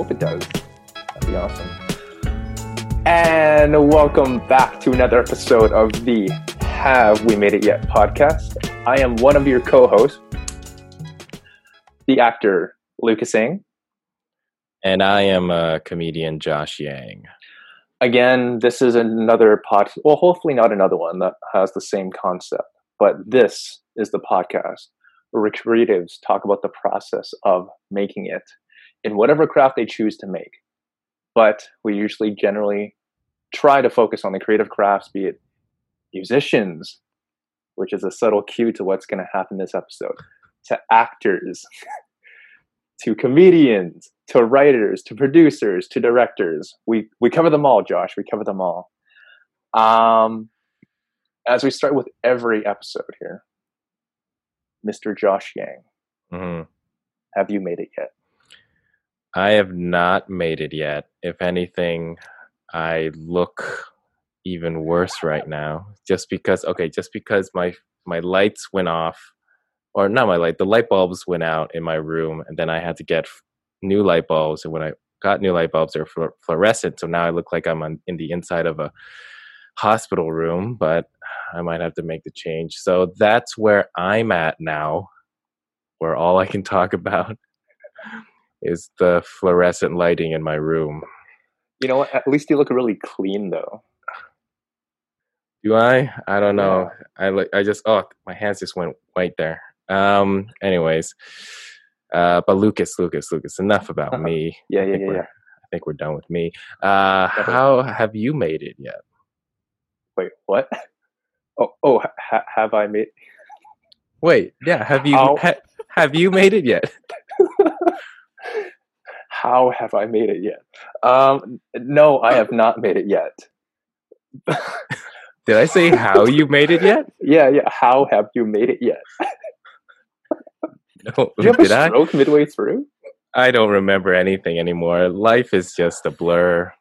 hope it does. That'd be awesome. And welcome back to another episode of the Have We Made It Yet podcast. I am one of your co hosts, the actor Lucas Ng. And I am a comedian, Josh Yang. Again, this is another pod, well, hopefully not another one that has the same concept, but this is the podcast where creatives talk about the process of making it in whatever craft they choose to make. But we usually generally try to focus on the creative crafts, be it musicians, which is a subtle cue to what's going to happen this episode, to actors, to comedians, to writers, to producers, to directors. We we cover them all, Josh. We cover them all. Um, as we start with every episode here, Mr. Josh Yang, hmm have you made it yet? I have not made it yet. If anything, I look even worse right now. Just because, okay, just because my my lights went off, or not my light, the light bulbs went out in my room, and then I had to get new light bulbs. And when I got new light bulbs, they're fluorescent, so now I look like I'm on, in the inside of a hospital room. But I might have to make the change. So that's where I'm at now, where all I can talk about is the fluorescent lighting in my room. You know what? At least you look really clean, though. Do I? I don't know. I like. I just. Oh, my hands just went white there. Um. Anyways, uh. But Lucas, Lucas, Lucas. Enough about Uh-huh. me. Yeah, yeah, yeah, yeah. I think we're done with me. Uh. How have you made it yet? Wait, what? Oh, oh, ha- have I made? Wait. Yeah. Have you? Ha, have you made it yet? How have I made it yet? Um, no, I have not made it yet. Did I say how you made it yet? Yeah, yeah. How have you made it yet? No. Did you have Did a I? stroke midway through? I don't remember anything anymore. Life is just a blur.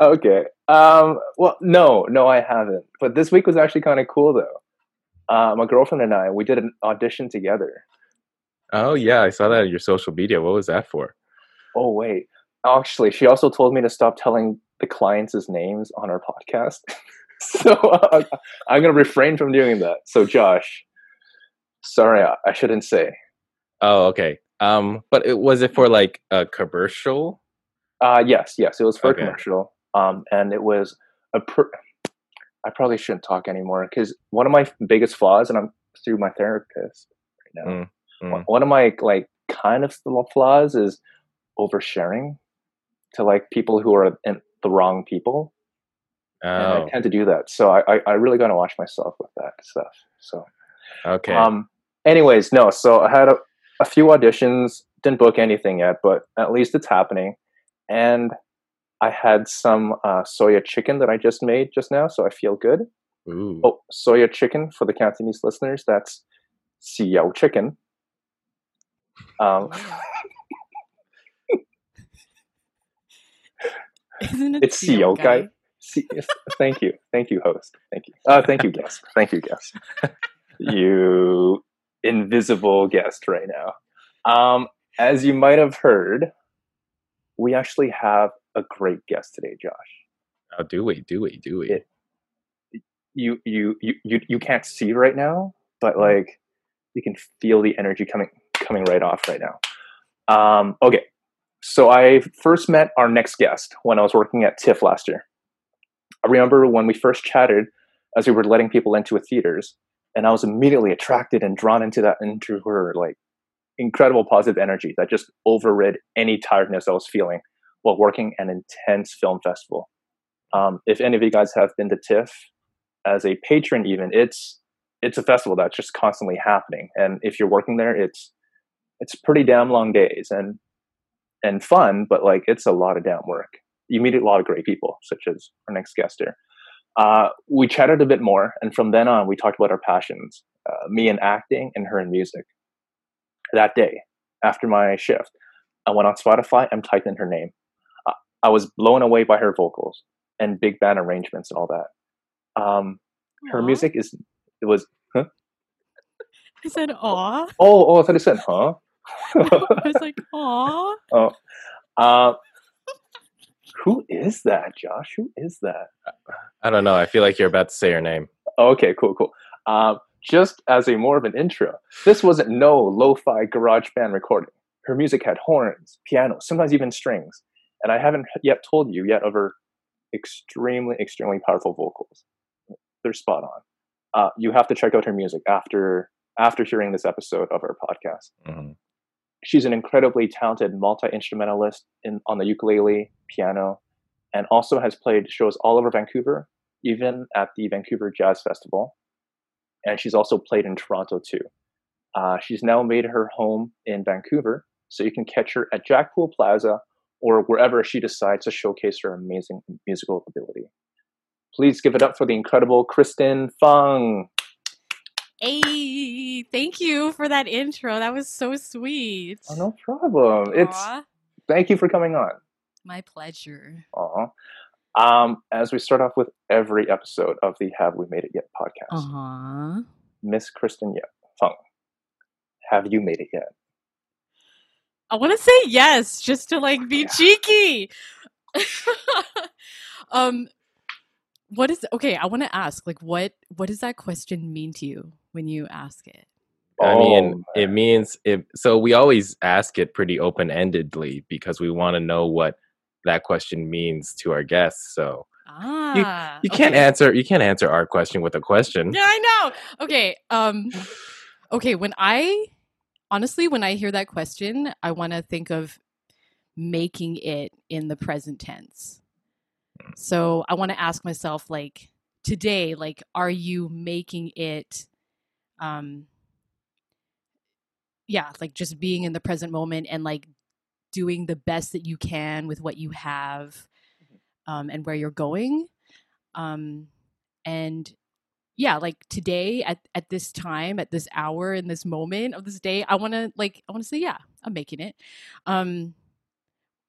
Okay. Um, well, no, no, I haven't. But this week was actually kind of cool, though. Uh, my girlfriend and I, we did an audition together. Oh yeah, I saw that on your social media. What was that for? Oh, wait. Actually, she also told me to stop telling the clients' names on our podcast. so uh, I'm going to refrain from doing that. So, Josh, sorry, I, I shouldn't say. Oh, okay. Um, but it was it for like a commercial? Uh, yes, yes, it was for Okay. a commercial. Um, and it was a. Pr- I probably shouldn't talk anymore because one of my biggest flaws, and I'm through my therapist right now. Mm, mm. one- One of my like kind of flaws is oversharing to like people who are in the wrong people, and Oh, I tend to do that. So I, I, I really got to watch myself with that stuff. So, okay. um, anyways, no. So I had a, a few auditions, didn't book anything yet, but at least it's happening. And I had some uh, soya chicken that I just made just now, so I feel good. Ooh. Oh, soya chicken for the Cantonese listeners. That's xiao chicken. Um, Isn't it it's xiao guy. Si- yes, thank you, thank you, host. Thank you. Uh, thank you, guest. Thank you, guest. you invisible guest right now. Um, as you might have heard, we actually have a great guest today, Josh. Oh, do we? Do we? Do we? It- You you you you you can't see right now, but like you can feel the energy coming coming right off right now. Um, okay, so I first met our next guest when I was working at TIFF last year. I remember when we first chatted as we were letting people into theaters, and I was immediately attracted and drawn into that into her like incredible positive energy that just overrid any tiredness I was feeling while working an intense film festival. Um, if any of you guys have been to TIFF as a patron, even it's it's a festival that's just constantly happening, and if you're working there, it's it's pretty damn long days and and fun, but like it's a lot of damn work. You meet a lot of great people, such as our next guest here. Uh, we chatted a bit more, and from then on, we talked about our passions. Uh, me in acting, and her in music. That day, after my shift, I went on Spotify and typed in her name. Uh, I was blown away by her vocals and big band arrangements and all that. Um, her music is it was huh? I said, aw. oh oh I thought it said huh. I was like, aw. oh Uh, who is that, Josh? Who is that? I don't know. I feel like you're about to say her name. Okay, cool, cool. Um, just as a more of an intro, this wasn't no lo-fi garage band recording. Her music had horns, piano, sometimes even strings, and I haven't yet told you yet of her extremely, extremely powerful vocals. They're spot on. Uh, you have to check out her music after after hearing this episode of our podcast. hmm She's an incredibly talented multi instrumentalist in on the ukulele, piano, and also has played shows all over Vancouver, even at the Vancouver Jazz Festival. And she's also played in Toronto too. Uh, she's now made her home in Vancouver, so you can catch her at Jack Poole Plaza or wherever she decides to showcase her amazing musical ability. Please give it up for the incredible Kristen Fung. Hey, thank you for that intro. That was so sweet. Oh, no problem. It's thank you for coming on. my pleasure. Aw. Um, as we start off with every episode of the Have We Made It Yet podcast, Uh huh. Miss Kristen Yet Fung, have you made it yet? I want to say yes, just to like be Yeah. cheeky. um, what is okay? I want to ask, like, what what does that question mean to you when you ask it? I mean, Oh, it means it. So we always ask it pretty open endedly because we want to know what that question means to our guests. So Ah, you can't answer. You can't answer our question with a question. Yeah, I know. Okay. Um okay, when I honestly when I hear that question, I want to think of making it in the present tense. So, I want to ask myself like today, like are you making it um yeah, like just being in the present moment and like doing the best that you can with what you have um and where you're going. Um and yeah like today at, at this time at this hour in this moment of this day i want to like i want to say yeah i'm making it um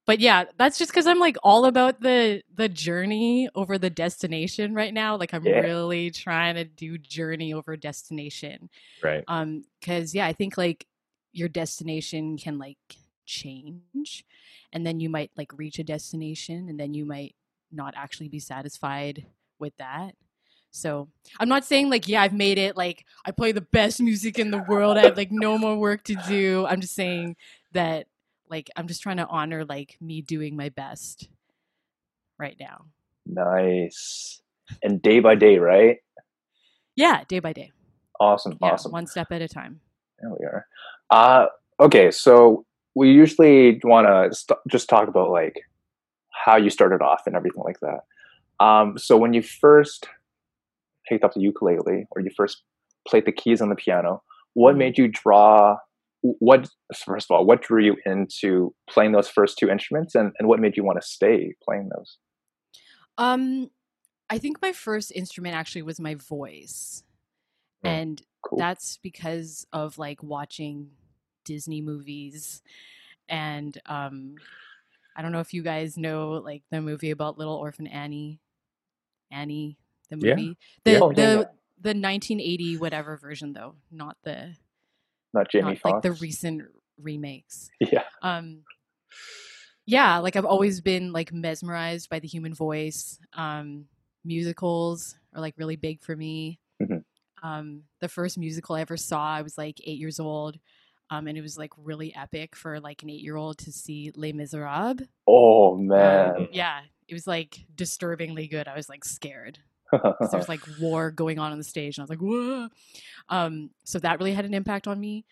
but yeah that's just because i'm like all about the the journey over the destination right now like i'm Yeah. really trying to do journey over destination Right. um because yeah i think like your destination can like change and then you might like reach a destination and then you might not actually be satisfied with that so i'm not saying like yeah i've made it like i play the best music in the world i have like no more work to do i'm just saying that like i'm just trying to honor like me doing my best right now nice. And day by day, right? yeah day by day Awesome, yeah awesome. one step at a time There we are. Uh, okay, so we usually want to st- just talk about like how you started off and everything like that. Um, so when you first picked up the ukulele or you first played the keys on the piano, what Mhm. made you draw? What first of all, what drew you into playing those first two instruments, and, and what made you want to stay playing those? Um, I think my first instrument actually was my voice. Mm. And Cool. that's because of like watching Disney movies and um I don't know if you guys know like the movie about little orphan Annie. Annie, the Yeah. movie. The Yeah. Oh, the yeah, yeah. the 1980 whatever version though, not the Not Jamie not like the recent remakes. Yeah. um yeah like i've always been like mesmerized by the human voice. Um musicals are like really big for me. Mhm. um the first musical i ever saw i was like eight years old um and it was like really epic for like an eight year old to see les miserables. Oh Um, man. yeah it was like disturbingly good. I was like scared there's like war going on on the stage and i was like whoa um so that really had an impact on me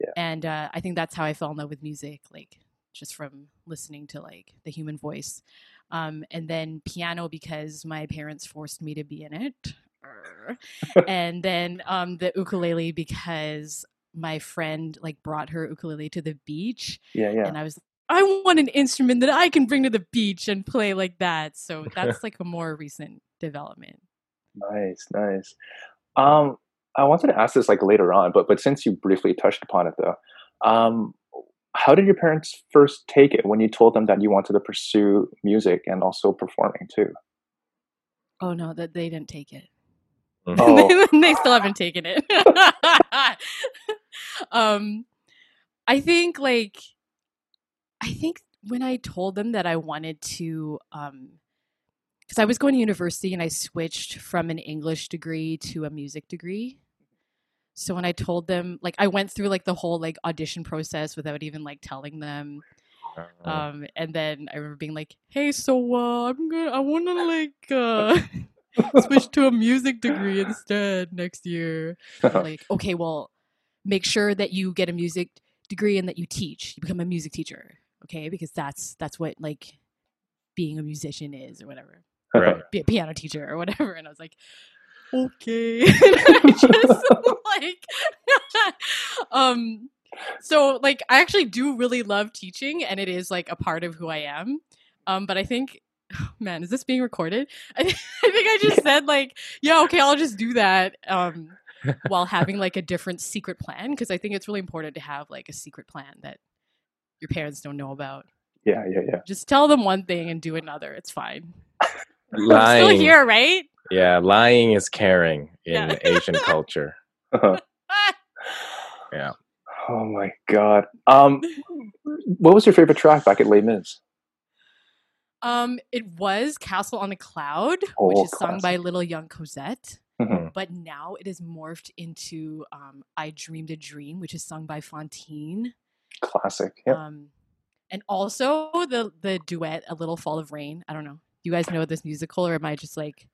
Yeah. and uh, i think that's how i fell in love with music like just from listening to like the human voice um and then piano because my parents forced me to be in it and then um the ukulele because my friend like brought her ukulele to the beach yeah, yeah. and I was like, I want an instrument that I can bring to the beach and play like that. So that's like a more recent development. Nice, nice. Um, I wanted to ask this like later on, but but since you briefly touched upon it though, um, how did your parents first take it when you told them that you wanted to pursue music and also performing too? Oh no, that they didn't take it. Oh. they still haven't taken it. um I think like I think when I told them that I wanted to, um, because I was going to university and I switched from an English degree to a music degree. So when I told them, like, I went through like the whole like audition process without even like telling them. Uh, Um, and then I remember being like, "Hey, so uh, I'm gonna, I want to like uh, switch to a music degree instead next year." like, okay, well, make sure that you get a music degree and that you teach. You become a music teacher, okay? Because that's that's what like being a musician is, or whatever. Right. Be a piano teacher or whatever. And I was like, okay. And I just like, um, so like I actually do really love teaching, and it is like a part of who I am. Um, but I think. Man, is this being recorded? I, think I just said like, yeah, okay, I'll just do that. Um, while having like a different secret plan because I think it's really important to have like a secret plan that your parents don't know about. yeah, yeah, yeah. Just tell them one thing and do another. It's fine. I'm still here, right? Yeah, lying is caring in Yeah. Asian culture. Yeah. Oh my god. Um, what was your favorite track back at Les Mis? Um, it was Castle on a Cloud, Oh, which is sung by. Little Young Cosette. Mhm. But now it is morphed into um, I Dreamed a Dream, which is sung by Fantine. Classic. Yeah. Um, and also the the duet A Little Fall of Rain. I don't know. You guys know this musical, or am I just like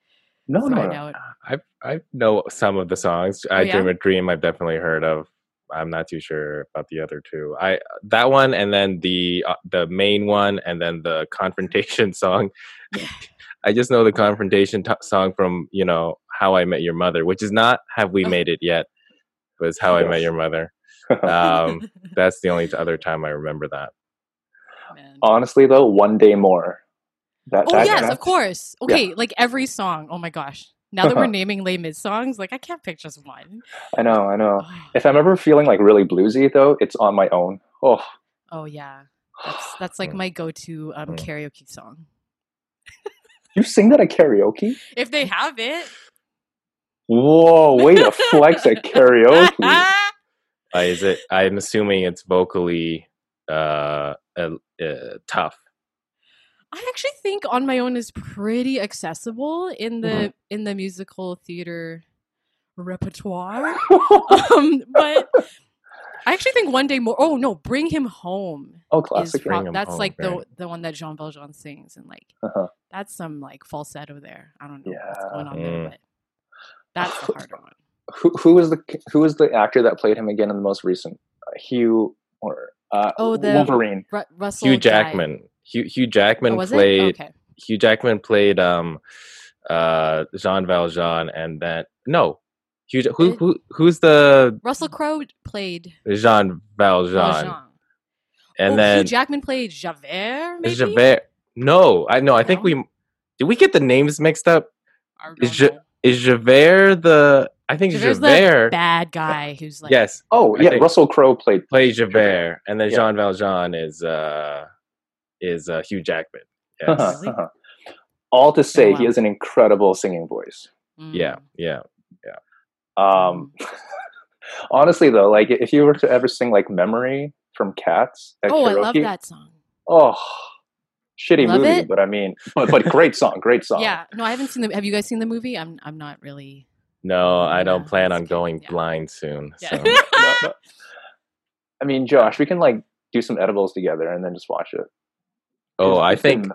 no, no, throwing no. out? I I know some of the songs. I Oh, yeah? Dream a Dream. I've definitely heard of. I'm not too sure about the other two. I that one, and then the uh, the main one, and then the confrontation song. I just know the confrontation t- song from you know How I Met Your Mother, which is not Have We Oh. Made It Yet, but it's How I Met Your Mother. Um, that's the only other time I remember that. Man. Honestly, though, one day more. That, Oh that yes, track- of course. Yeah. Okay, like every song. Oh my gosh. Now that we're naming Les Mis songs, like I can't pick just one. I know, I know. If I'm ever feeling like really bluesy, though, it's on my own. Oh, oh, yeah, that's that's like Mm. my go-to um, Mm. karaoke song. you sing that at karaoke? If they have it. Whoa, way to flex at karaoke. Uh, is it? I'm assuming it's vocally uh, uh, uh, tough. I actually think on my own is pretty accessible in the Mhm. in the musical theater repertoire. um, but I actually think one day more. Oh no, bring him home. oh, classic. pro- that's Home, like the right. the one that Jean Valjean sings, and like Uh-huh. that's some like falsetto there. I don't know what's going on Mm. there, but that's the harder one. Who, who was the who was the actor that played him again in the most recent? Uh, Hugh or uh, Oh, the- Wolverine. Ru- Russell Hugh Guy. Jackman. Hugh, Hugh Jackman Oh, was it? played. Okay. Hugh Jackman played um, uh, Jean Valjean, and then no, Hugh. Who who who's the Russell Crowe played Jean Valjean? Valjean. And oh, then Hugh Jackman played Javert. Maybe? Javert. No, I no. I think No? we did. We get the names mixed up. Is Ja- Is Javert the? I think Javert's the Javert. bad guy who's like yes, Oh I yeah, Russell Crowe played. plays Javert, and then Yeah. Jean Valjean is uh is uh, Hugh Jackman. Yes. Uh-huh, uh-huh. All to say, wow. he has an incredible singing voice. Yeah, mm, yeah. Um, honestly, though, like if you were to ever sing like "Memory" from Cats at Oh, I love that song. oh, shitty Love movie, it? but I mean, but, but great song, great song. Yeah. No, I haven't seen the. Have you guys seen the movie? I'm. I'm not really. No, I don't Yeah, plan on okay, going yeah. blind soon. Yeah. So. No, no. I mean, Josh, we can like do some edibles together and then just watch it. Oh, I think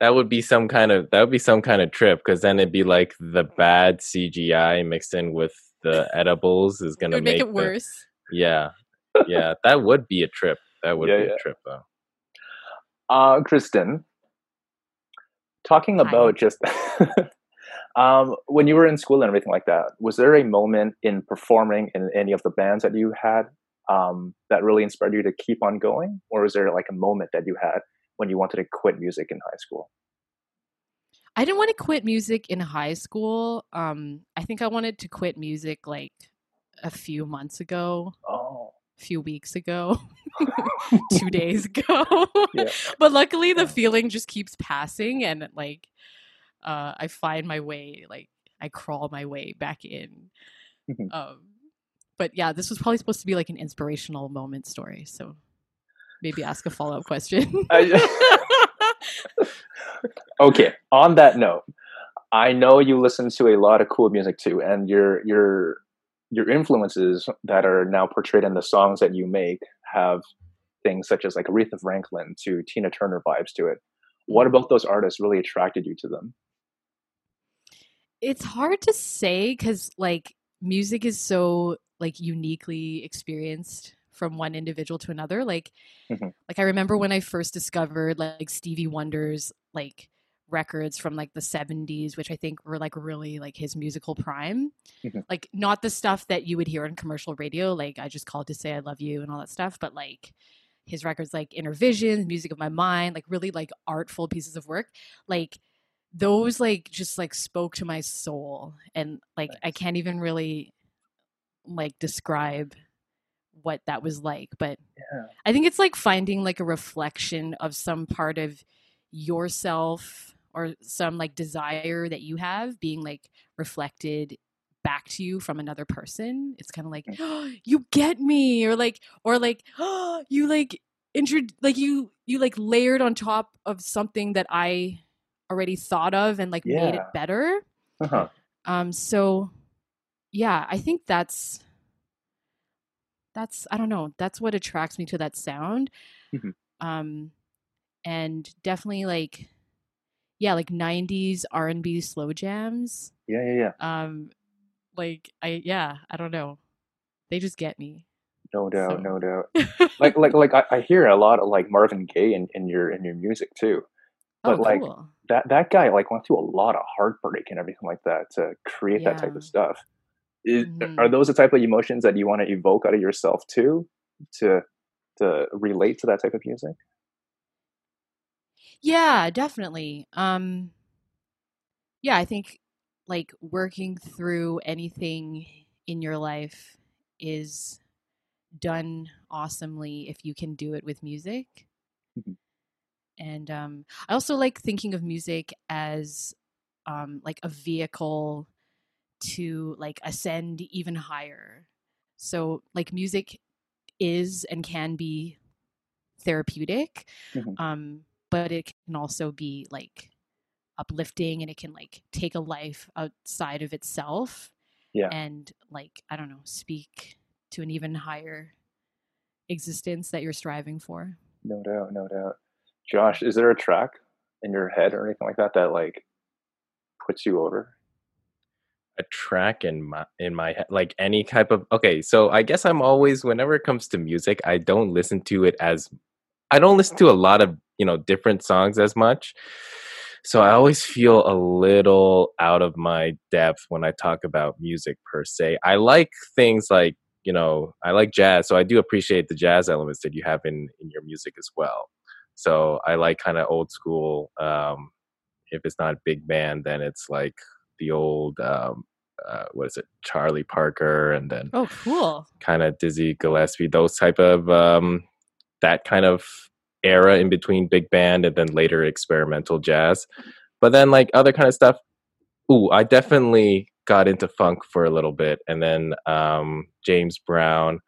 that would be some kind of that would be some kind of trip because then it'd be like the bad CGI mixed in with the edibles is gonna would make it the- worse. yeah, yeah, that would be a trip. That would Yeah, be yeah. a trip though. Uh, Kristen, talking Hi. about just um, when you were in school and everything like that, was there a moment in performing in any of the bands that you had um, that really inspired you to keep on going, or was there like a moment that you had when you wanted to quit music in high school? I didn't want to quit music in high school. Um, I think I wanted to quit music like a few months ago, Oh, a few weeks ago, two days ago. Yeah. but luckily, the feeling just keeps passing, and like, uh, I find my way, like, I crawl my way back in. Mhm. um, but yeah, this was probably supposed to be like an inspirational moment story. So maybe ask a follow up question. okay. On that note, I know you listen to a lot of cool music too, and your your your influences that are now portrayed in the songs that you make have things such as like Aretha Franklin to Tina Turner vibes to it. What mm-hmm. about those artists really attracted you to them? It's hard to say because like music is so like uniquely experienced from one individual to another. Like, mm-hmm. like I remember when I first discovered like Stevie Wonder's like records from like the 70s which i think were like really like his musical prime mm-hmm. like not the stuff that you would hear on commercial radio like i just called to say i love you and all that stuff but like his records like inner vision music of my mind like really like artful pieces of work like those like just like spoke to my soul and like nice. i can't even really like describe what that was like but yeah. i think it's like finding like a reflection of some part of yourself or some like desire that you have being like reflected back to you from another person it's kind of like oh, you get me or like or like oh, you like intro like you you like layered on top of something that i already thought of and like yeah. made it better uh-huh. um so yeah i think that's that's i don't know that's what attracts me to that sound mm-hmm. um and definitely like yeah, like 90s R&B slow jams. Yeah, yeah, yeah. Um like I yeah, I don't know. They just get me. No doubt, so. no doubt. like like like I, I, hear a lot of like Marvin Gaye in, in your in your music too. But oh, like cool. that that guy like went through a lot of heartbreak and everything like that to create yeah. that type of stuff. Is, mm-hmm. Are those the type of emotions that you want to evoke out of yourself too, to to relate to that type of music? Yeah, definitely. Um yeah, I think like working through anything in your life is done awesomely if you can do it with music. Mm-hmm. And um I also like thinking of music as um like a vehicle to like ascend even higher. So like music is and can be therapeutic. Mm-hmm. Um but it can also be like uplifting and it can like take a life outside of itself yeah and like i don't know speak to an even higher existence that you're striving for no doubt no doubt josh is there a track in your head or anything like that that like puts you over a track in my in my head like any type of okay so i guess i'm always whenever it comes to music i don't listen to it as I don't listen to a lot of you know different songs as much. So i always feel a little out of my depth when i talk about music per se. I like things like you know i like jazz so i do appreciate the jazz elements that you have in in your music as well. So i like kind of old school um if it's not big band then it's like the old um uh, what is it charlie parker and then oh cool kind of dizzy gillespie those type of um that kind of era in between big band and then later experimental jazz. But then like other kind of stuff, ooh, I definitely got into funk for a little bit and then um, James Brown.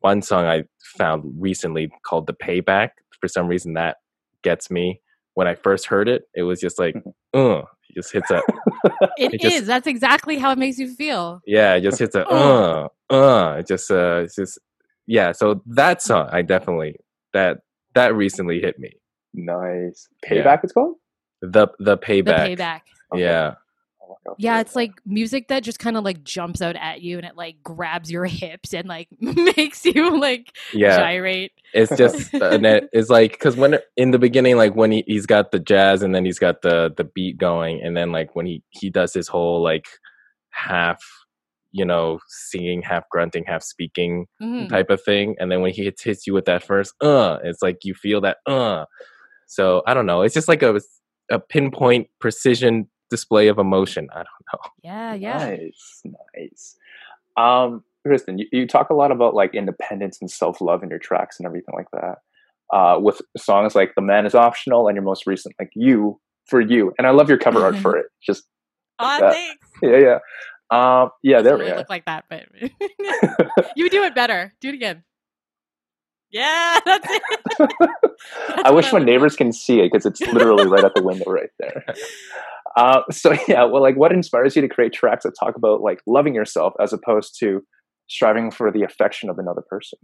One song I found recently called The Payback. For some reason that gets me. When I first heard it, it was just like, uh, it just hits a. it, it is. Just, That's exactly how it makes you feel. Yeah, it just hits a uh, uh. It just uh, it's just yeah. So that song, I definitely that that recently hit me. Nice. Payback yeah. it's called? The the payback. The payback. Okay. Yeah. Yeah, it's like music that just kind of like jumps out at you and it like grabs your hips and like makes you like yeah. gyrate. It's just and it's like because when in the beginning, like when he he's got the jazz and then he's got the the beat going, and then like when he he does his whole like half you know, singing, half grunting, half speaking mm-hmm. type of thing. And then when he hits, hits you with that first, uh, it's like you feel that, uh. So I don't know. It's just like a, a pinpoint precision display of emotion. I don't know. Yeah, yeah. Nice, nice. Um, Kristen, you, you talk a lot about like independence and self love in your tracks and everything like that. Uh, with songs like "The Man Is Optional" and your most recent, like "You for You," and I love your cover art for it. Just oh, thanks. Yeah, yeah. Um, yeah, there we go. Look like that, but you do it better. Do it again. Yeah, that's it. I wish my neighbors can see it because it's literally right at the window right there. Uh, so yeah, well, like, what inspires you to create tracks that talk about like loving yourself as opposed to striving for the affection of another person?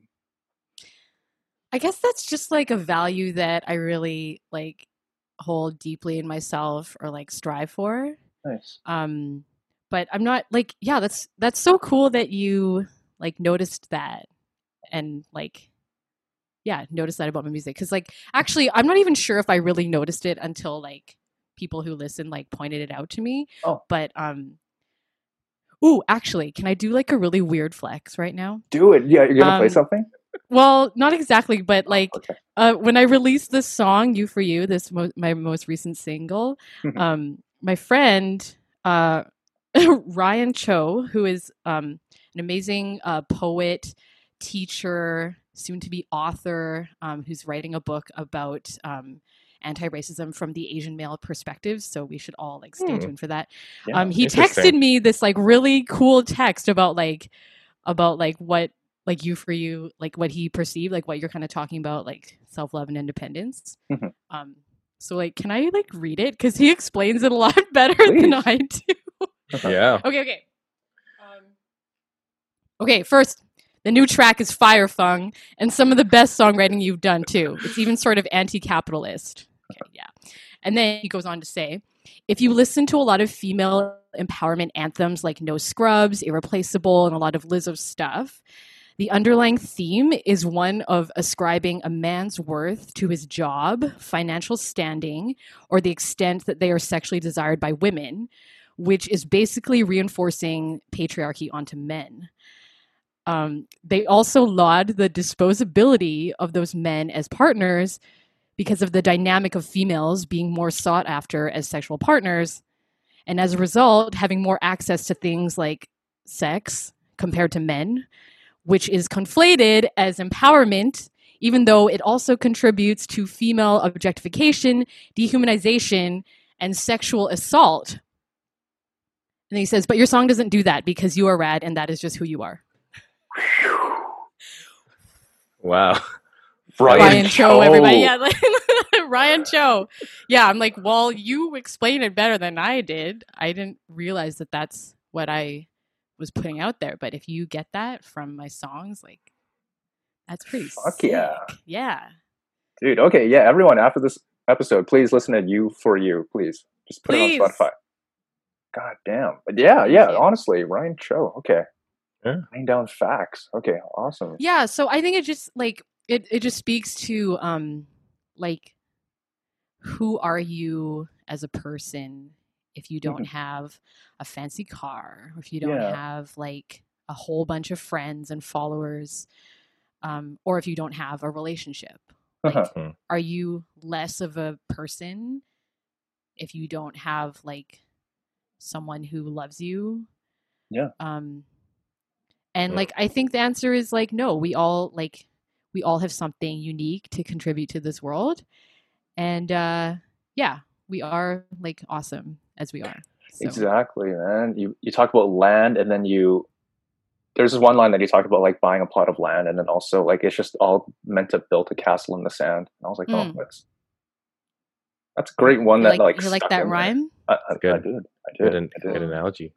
I guess that's just like a value that I really like hold deeply in myself or like strive for. Nice. Um, but I'm not like, yeah, that's that's so cool that you like noticed that and like yeah, noticed that about my music. Cause like actually I'm not even sure if I really noticed it until like people who listen like pointed it out to me. Oh. But um Ooh, actually, can I do like a really weird flex right now? Do it. Yeah, you're gonna play Um, something. Well, not exactly, but like Okay. uh, when I released this song, "You for You," this mo- my most recent single, Mhm. um, my friend uh, Ryan Cho, who is um, an amazing uh, poet, teacher, soon-to-be author, um, who's writing a book about um, anti-racism from the Asian male perspective. So we should all like stay Hmm. tuned for that. Yeah, um, he texted me this like really cool text about like about like what like you for you like what he perceived like what you're kind of talking about like self-love and independence Mhm. um so like can i like read it because he explains it a lot better than i do Yeah. okay okay um, okay first the new track is fire fung and some of the best songwriting you've done too. It's even sort of anti-capitalist. Okay yeah. And then he goes on to say if you listen to a lot of female empowerment anthems like No Scrubs, Irreplaceable, and a lot of Lizzo stuff, the underlying theme is one of ascribing a man's worth to his job, financial standing, or the extent that they are sexually desired by women, which is basically reinforcing patriarchy onto men. Um, they also laud the disposability of those men as partners because of the dynamic of females being more sought after as sexual partners, and as a result, having more access to things like sex compared to men, which is conflated as empowerment, even though it also contributes to female objectification, dehumanization, and sexual assault. And he says, but your song doesn't do that because you are rad and that is just who you are. Wow. Brian, Ryan Cho, Cho. everybody. Yeah, like, Ryan Cho. Yeah, I'm like, well, you explain it better than I did. I didn't realize that that's what I was putting out there. But if you get that from my songs, like, that's pretty. Fuck yeah. sick. Yeah. Dude, okay, yeah, everyone, after this episode, please listen to You for You, please. Just put Please. it on Spotify. God damn. But yeah, yeah, honestly, Ryan Cho, okay. Yeah. Writing down facts. Okay, awesome. Yeah. So I think it just like it. It just speaks to um, like, who are you as a person if you don't have a fancy car, if you don't Yeah. have like a whole bunch of friends and followers, um, or if you don't have a relationship. Uh-huh. are you less of a person if you don't have like someone who loves you Yeah. um and Yeah. like i think the answer is like no we all like we all have something unique to contribute to this world and uh yeah we are like awesome as we are so. Exactly, man. You you talk about land and then you there's this one line that you talked about like buying a plot of land and then also like it's just all meant to build a castle in the sand. And I was like, oh Mm. that's that's a great one you that like, like you like that in rhyme I, I, Good. I did. I Good, an- I did. good analogy.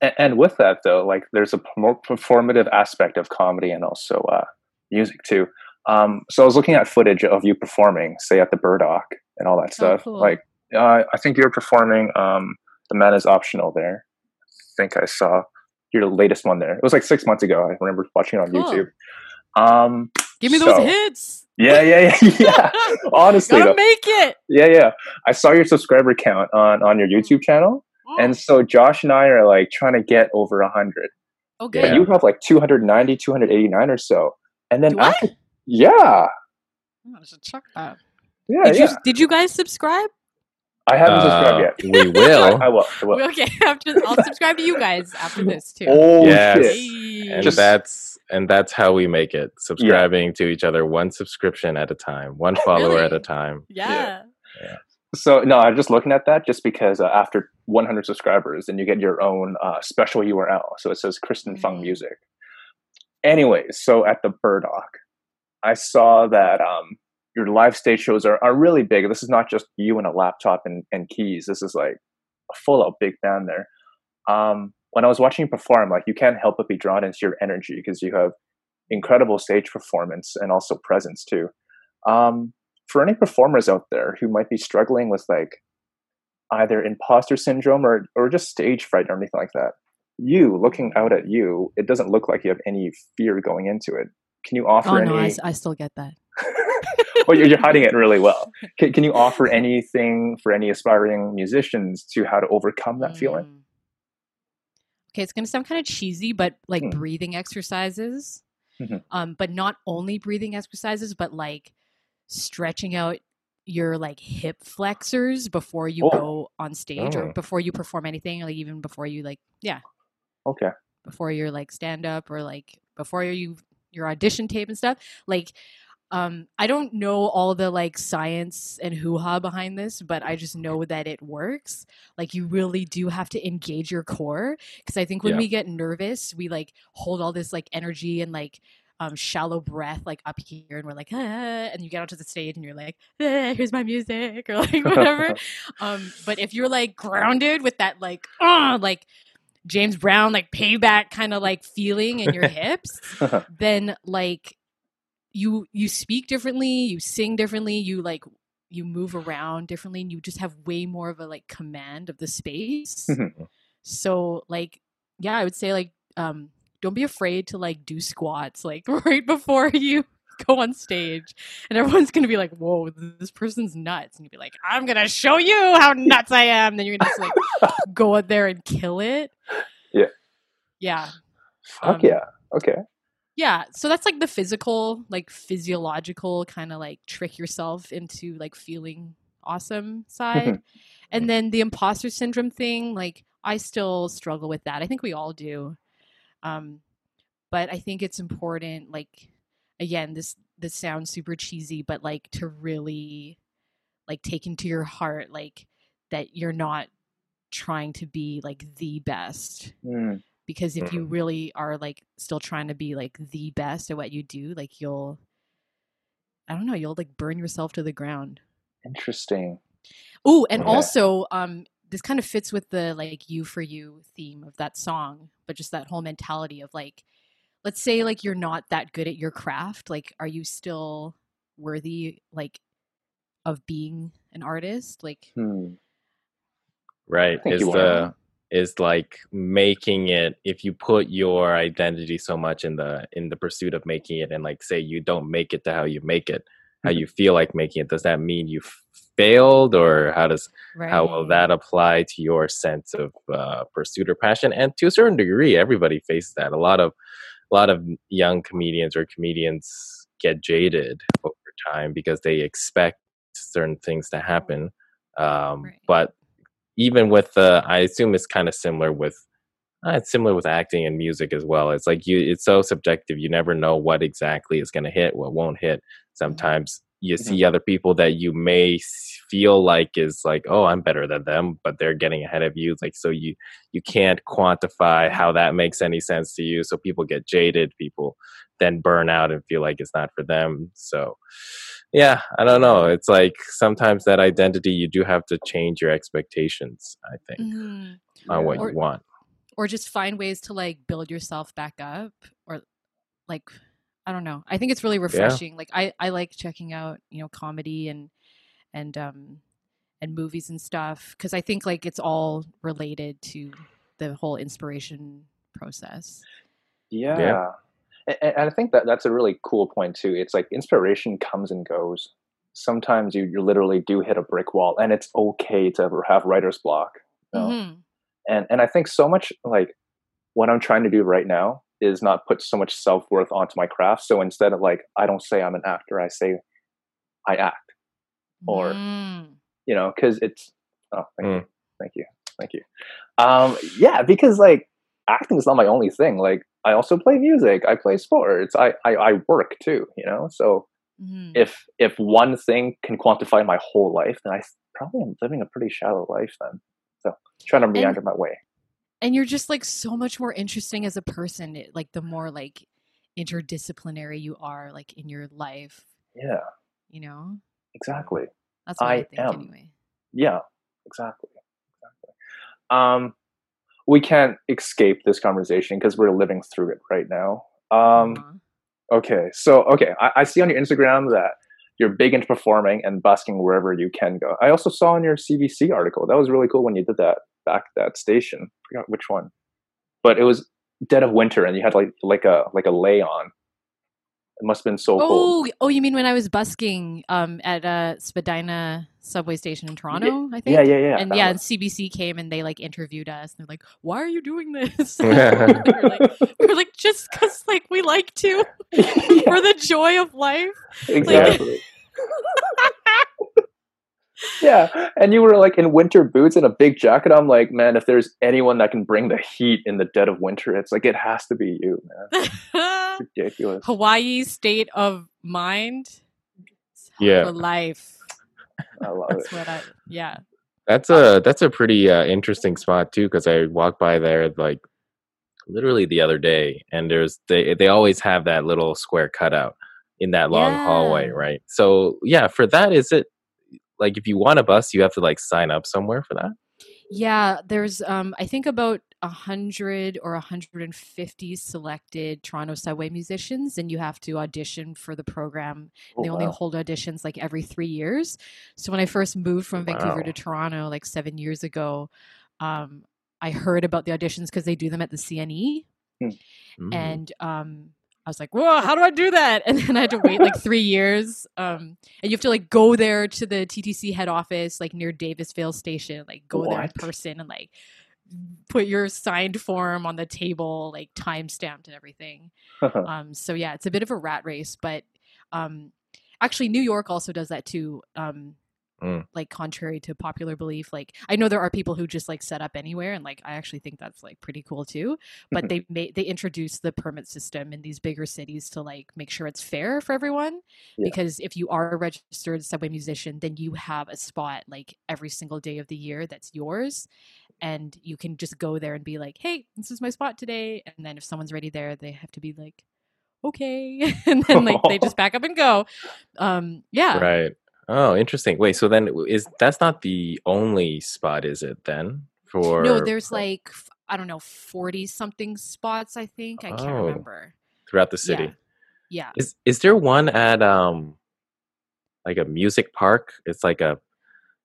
And, with that though like there's a more performative aspect of comedy and also uh, music too. Um, so i was looking at footage of you performing say at the burdock and all that stuff. cool. like uh, i think you're performing um, the man is optional there. I think i saw your latest one there. It was like six months ago. I remember watching it on Cool. youtube. Um, give me those hits. Yeah yeah yeah yeah. Honestly gotta though, make it. Yeah yeah. I saw your subscriber count on on your youtube channel. And so josh and i are like trying to get over 100 okay but you have like 290 289 or so and then Do I? after yeah Oh, I should check that. yeah Did yeah you did you guys subscribe? i haven't subscribed Uh, yet We will. I will, I will. Okay, after I'll subscribe to you guys after this too. oh Yes. shit and Just- that's and that's how we make it subscribing to each other one subscription at a time one follower at a Really? time yeah. So no i'm just looking at that just because uh, after 100 subscribers then you get your own uh, special url so it says kristen fung Mm. music anyways so at the burdock I saw that um, your live stage shows are, are really big. This is not just you and a laptop and, and keys. This is like a full out big band there. Um, when I was watching you perform, like you can't help but be drawn into your energy because you have incredible stage performance and also presence too. Um, for any performers out there who might be struggling with like either imposter syndrome or or just stage fright or anything like that, you looking out at you, it doesn't look like you have any fear going into it. Can you offer oh any? no, I, I still get that. well, you're, you're hiding it really well. Can, can you offer anything for any aspiring musicians to how to overcome that feeling? Mm. Okay, it's gonna sound kind of cheesy, but like Mm. breathing exercises. Mhm. Um, but not only breathing exercises, but like stretching out your like hip flexors before you Oh. go on stage or Oh. before you perform anything, like even before you like yeah, Okay. before your like stand up or like before you your audition tape and stuff like um i don't know all the like science and hoo-ha behind this but i just know that it works like you really do have to engage your core because i think when Yeah. we get nervous we like hold all this like energy and like um, shallow breath like up here and we're like ah, and you get onto the stage and you're like ah, here's my music or like whatever um but if you're like grounded with that like uh like James Brown like payback kind of like feeling in your hips, then like you you speak differently, you sing differently, you like you move around differently and you just have way more of a like command of the space. so like yeah, I would say like um don't be afraid to like do squats like right before you go on stage. And everyone's gonna be like whoa this person's nuts. And you'd be like i'm gonna show you how nuts i am. Then you're gonna just like go out there and kill it. Yeah. yeah. Fuck Um, yeah. Okay. yeah. So that's like the physical like physiological kind of like trick yourself into like feeling awesome side. And then the imposter syndrome thing like i still struggle with that. I think we all do um but i think it's important like again this this sounds super cheesy but like to really like take into your heart like that you're not trying to be like the best Mm, because if you really are like still trying to be like the best at what you do like you'll i don't know you'll like burn yourself to the ground interesting. oh and Yeah. also um this kind of fits with the like you for you theme of that song but just that whole mentality of like let's say like you're not that good at your craft like are you still worthy like of being an artist like Hmm. right is the are. is like making it if you put your identity so much in the in the pursuit of making it and like say you don't make it to how you make it how Mhm. you feel like making it does that mean you f- failed or how does how will that apply to your sense of uh, pursuit or passion? And to a certain degree everybody faces that. A lot of a lot of young comedians or comedians get jaded over time because they expect certain things to happen. Um, Right. but even with the i assume it's kind of similar with uh, it's similar with acting and music as well. It's like you it's so subjective. You never know what exactly is going to hit what won't hit. Sometimes you Mhm. see other people that you may feel like is like oh i'm better than them but they're getting ahead of you like so you you can't quantify how that makes any sense to you so people get jaded people then burn out and feel like it's not for them so yeah i don't know it's like sometimes that identity you do have to change your expectations i think Mhm. on what Or- you want or just find ways to like build yourself back up or like i don't know i think it's really refreshing like i i like checking out you know comedy and and um and movies and stuff because i think like it's all related to the whole inspiration process Yeah. A- a- And I think that that's a really cool point too. It's like inspiration comes and goes. Sometimes you, you literally do hit a brick wall and it's okay to ever have writer's block. you know? Mhm. And and I think so much like what I'm trying to do right now is not put so much self worth onto my craft. So instead of like I don't say I'm an actor, I say I act. Or- Mm. You know, because it's oh thank Mm. you. Thank you. Thank you. Um yeah, because like acting is not my only thing. Like I also play music, I play sports, I I, I work too, you know? So Mhm. if if one thing can quantify my whole life, then I probably am living a pretty shallow life then. So trying to meander my way. And you're just like so much more interesting as a person like the more like interdisciplinary you are like in your life Yeah, you know exactly. that's what i, I think am. anyway Yeah, exactly. Exactly. Um, we can't escape this conversation because we're living through it right now. Um, Uh-huh. okay, so okay, I, I see on your Instagram that you're big into performing and busking wherever you can go. I also saw in your CBC article that was really cool when you did that back at that station. I forgot which one, but it was dead of winter and you had like like a like a lei on. It must have been so cold. Oh, oh, you mean when I was busking um at uh Spadina subway station in Toronto? I think. Yeah, yeah, yeah. and yeah, and CBC came and they like interviewed us. And they're like, "Why are you doing this?" we were like, we were like, "Just because like we like to Yeah, for the joy of life." exactly. Yeah, and you were like in winter boots and a big jacket. I'm like, man, if there's anyone that can bring the heat in the dead of winter, it's like it has to be you, man. It's ridiculous. Hawaii state of mind. Yeah. for life. I love it. What I. Yeah. That's a that's a pretty uh, interesting spot too because I walked by there like literally the other day, and there's they they always have that little square cutout in that long hallway, right? So yeah, for that is it like if you want a bus, you have to like sign up somewhere for that. Yeah, there's um I think about a hundred or a hundred and fifty selected Toronto subway musicians, and you have to audition for the program. Oh, they only hold auditions like every three years. So when I first moved from Vancouver to Toronto like seven years ago, um, I heard about the auditions because they do them at the CNE, Mm. and um, I was like, "Whoa, how do I do that?" And then I had to wait like three years. Um, and you have to like go there to the TTC head office, like near Davisville Station, like go there in person and like put your signed form on the table, like time stamped and everything. Um, so yeah, it's a bit of a rat race, but um, actually, New York also does that too. Um, Mm. Like contrary to popular belief, like I know there are people who just like set up anywhere, and like I actually think that's like pretty cool too. But they made they introduced the permit system in these bigger cities to like make sure it's fair for everyone. Yeah. Because if you are a registered subway musician, then you have a spot like every single day of the year that's yours and you can just go there and be like, "Hey, this is my spot today." And then if someone's ready there, they have to be like, "Okay," and then like they just back up and go. Um, yeah, Right. Oh, interesting. Wait, so then is that's not the only spot, is it then? For no, there's like I don't know, forty something spots. I think I can't Oh. remember. throughout the city. Yeah, Is is there one at um like a music park? It's like a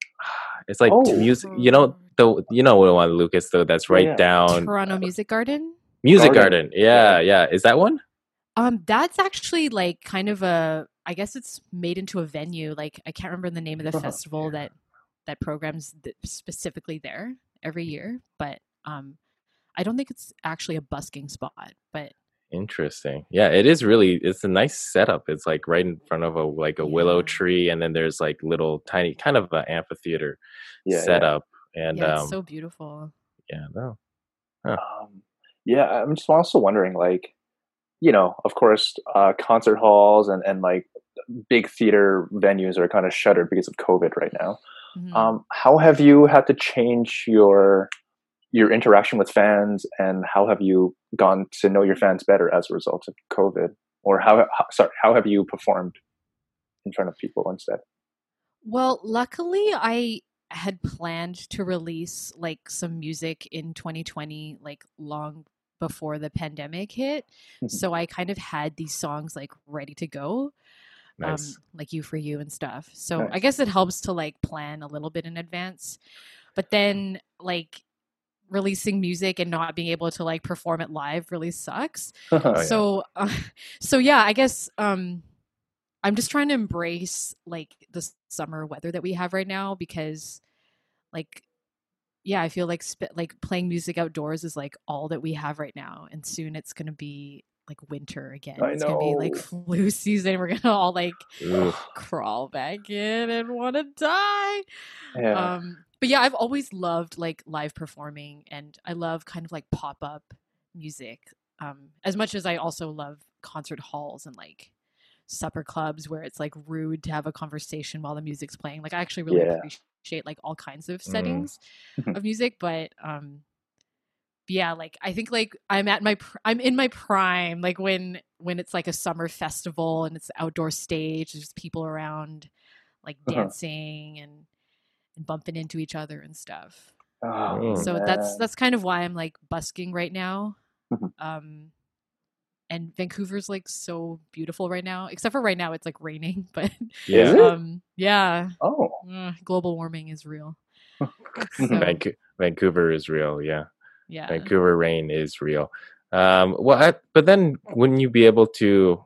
it's like Oh. music you know the you know what one Lucas though that's right yeah. down Toronto Music Garden. Music Garden. Garden. Yeah, yeah. Is that one? Um, that's actually like kind of a. I guess it's made into a venue. Like I can't remember the name of the Oh, festival that that programs th- specifically there every year, but um, I don't think it's actually a busking spot. But Interesting. Yeah, it is really it's a nice setup. It's like right in front of a like a willow tree and then there's like little tiny kind of an amphitheater Yeah, yeah. setup and yeah, um so beautiful. yeah, no. Um, yeah, I'm just also wondering, like, you know, of course, uh, concert halls and and like big theater venues are kind of shuttered because of COVID right now. Mhm. Um, how have you had to change your your interaction with fans, and how have you gone to know your fans better as a result of COVID? Or how, how sorry, how have you performed in front of people instead? Well, luckily, I had planned to release like some music in 2020, like long before the pandemic hit. Mhm. So I kind of had these songs like ready to go, Nice. um, like "You for You" and stuff. So I guess it helps to like plan a little bit in advance. But then, like releasing music and not being able to like perform it live really sucks Oh, yeah. so uh, so yeah i guess um i'm just trying to embrace like the summer weather that we have right now because like yeah i feel like sp- like playing music outdoors is like all that we have right now and soon it's gonna be like winter again I it's gonna be like flu season we're gonna all like crawl back in and want to die yeah. um but yeah i've always loved like live performing and i love kind of like pop-up music um as much as i also love concert halls and like supper clubs where it's like rude to have a conversation while the music's playing like i actually really Yeah. appreciate like all kinds of Mm. settings Mhm. of music but um yeah, like I think like I'm at my pr- I'm in my prime, like when when it's like a summer festival and it's outdoor stage, there's people around, like Uh-huh. dancing and and bumping into each other and stuff. Oh, so that's man. that's kind of why I'm like busking right now. Mhm. Um, and Vancouver's like so beautiful right now, except for right now it's like raining. But Yeah. Um, yeah, oh uh, global warming is real. So, Vancouver, Vancouver is real. Yeah. Yeah, Vancouver rain is real. Um, well, I, but then wouldn't you be able to?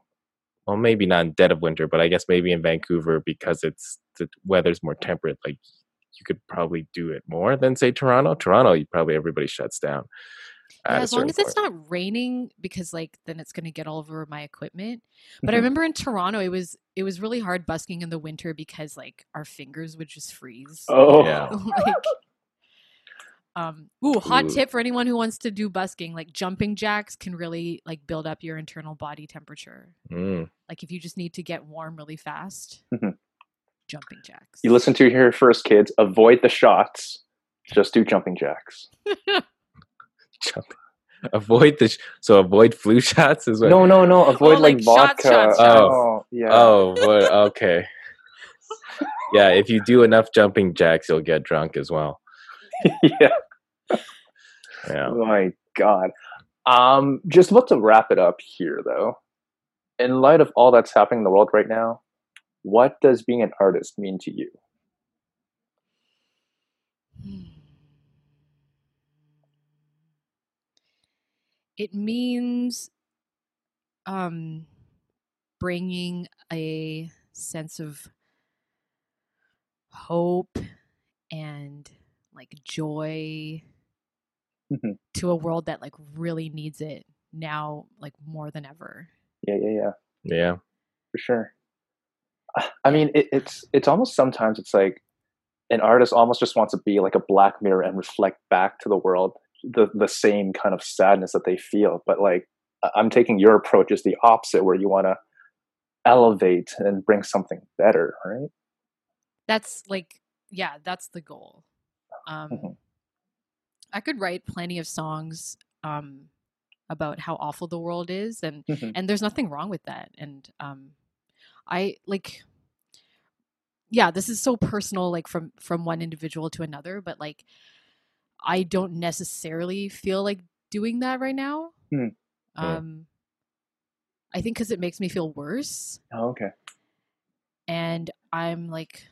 Well, maybe not in dead of winter, but I guess maybe in Vancouver because it's the weather's more temperate. Like you could probably do it more than say Toronto. Toronto, you probably everybody shuts down. Yeah, as long as it's point. not raining, because like then it's gonna get all over my equipment. But I Mhm. remember in Toronto, it was it was really hard busking in the winter because like our fingers would just freeze. oh Yeah. like, um, ooh, hot Ooh. tip for anyone who wants to do busking: like jumping jacks can really like build up your internal body temperature. Mm. Like if you just need to get warm really fast, Mhm. jumping jacks. you listen to here first kids avoid the shots just do jumping jacks Jump. Avoid the sh- so avoid flu shots is what. no no no avoid Oh, like, like shots, vodka shots, shots. oh yeah Oh, what, okay. Yeah, if you do enough jumping jacks, you'll get drunk as well. yeah Yeah. Oh my god. Um, just about to wrap it up here, though. In light of all that's happening in the world right now, what does being an artist mean to you? It means um bringing a sense of hope and like joy Mhm. to a world that like really needs it now like more than ever. Yeah, yeah, yeah, Yeah. for sure. Uh, I mean, it, it's it's almost sometimes it's like an artist almost just wants to be like a black mirror and reflect back to the world the the same kind of sadness that they feel. But like, I- I'm taking your approach is the opposite, where you want to elevate and bring something better, right? That's like yeah, that's the goal. Um Mhm. I could write plenty of songs um about how awful the world is and Mhm. and there's nothing wrong with that and um i like yeah this is so personal like from from one individual to another but like i don't necessarily feel like doing that right now Hmm. Um i think because it makes me feel worse Oh, okay. and i'm like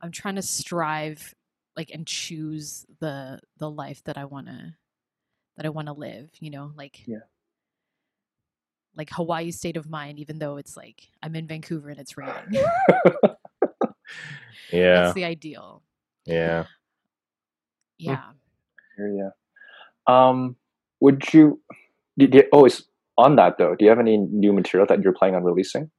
i'm trying to strive like and choose the the life that i want to that i want to live you know like Yeah. like hawaii state of mind even though it's like i'm in vancouver and it's raining Yeah. that's the ideal Yeah. yeah Hear ya. Um, would you? Did you always on that though? Do you have any new material that you're planning on releasing?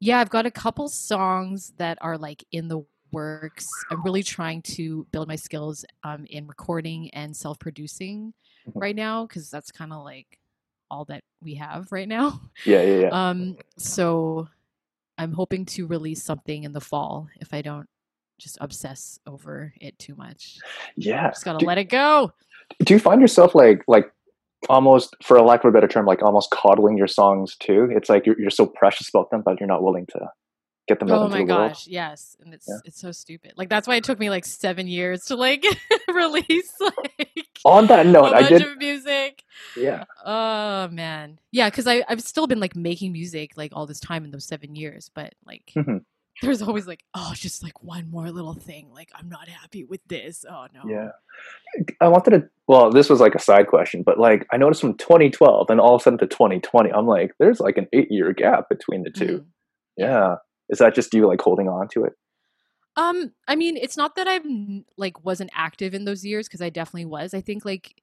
yeah i've got a couple songs that are like in the works i'm really trying to build my skills um, in recording and self-producing Mhm. right now because that's kind of like all that we have right now Yeah, yeah, yeah. um so i'm hoping to release something in the fall if i don't just obsess over it too much yeah. just gotta Do, let it go do you find yourself like like almost, for a lack of a better term, like almost coddling your songs too? It's like you're you're so precious about them, but you're not willing to get them out oh into my the world. gosh yes and it's Yeah. it's so stupid like that's why it took me like seven years to like release like On that note, I did. of music Yeah. oh man yeah because i i've still been like making music like all this time in those seven years but like Mhm. there's always like oh just like one more little thing like i'm not happy with this oh no Yeah. I wanted to. Well, this was like a side question, but like I noticed from 2012 and all of a sudden to 2020, I'm like, there's like an eight year gap between the 2 Mhm. Yeah. Is that just you like holding on to it? Um, I mean, it's not that I'm like wasn't active in those years because I definitely was. I think like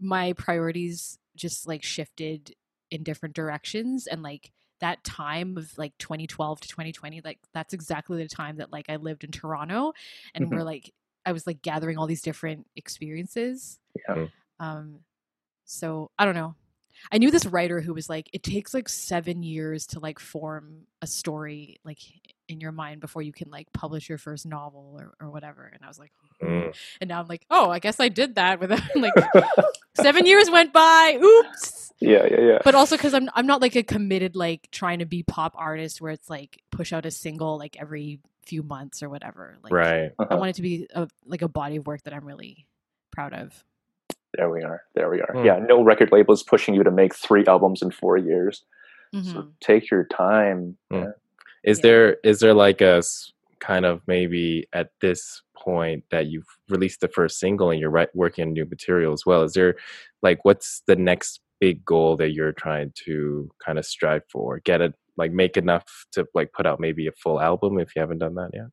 my priorities just like shifted in different directions and like that time of like 2012 to 2020 like that's exactly the time that like I lived in Toronto and Mhm. we're like I was like gathering all these different experiences. Yeah. Um so I don't know. I knew this writer who was like it takes like 7 years to like form a story like in your mind before you can like publish your first novel or, or whatever. And I was like, Mm. and now I'm like, oh, I guess I did that without like seven years went by. Oops. yeah, yeah, yeah. But also because I'm I'm not like a committed like trying to be pop artist where it's like push out a single like every few months or whatever. Like right. I Uh-huh. want it to be a, like a body of work that I'm really proud of. There we are. There we are. Hmm. Yeah, no record label is pushing you to make three albums in four years. Mhm. So take your time. Hmm. yeah. Is Yeah. there is there like a kind of maybe at this point that you've released the first single and you're right, working on new material as well? Is there like what's the next big goal that you're trying to kind of strive for? Get it like make enough to like put out maybe a full album if you haven't done that yet.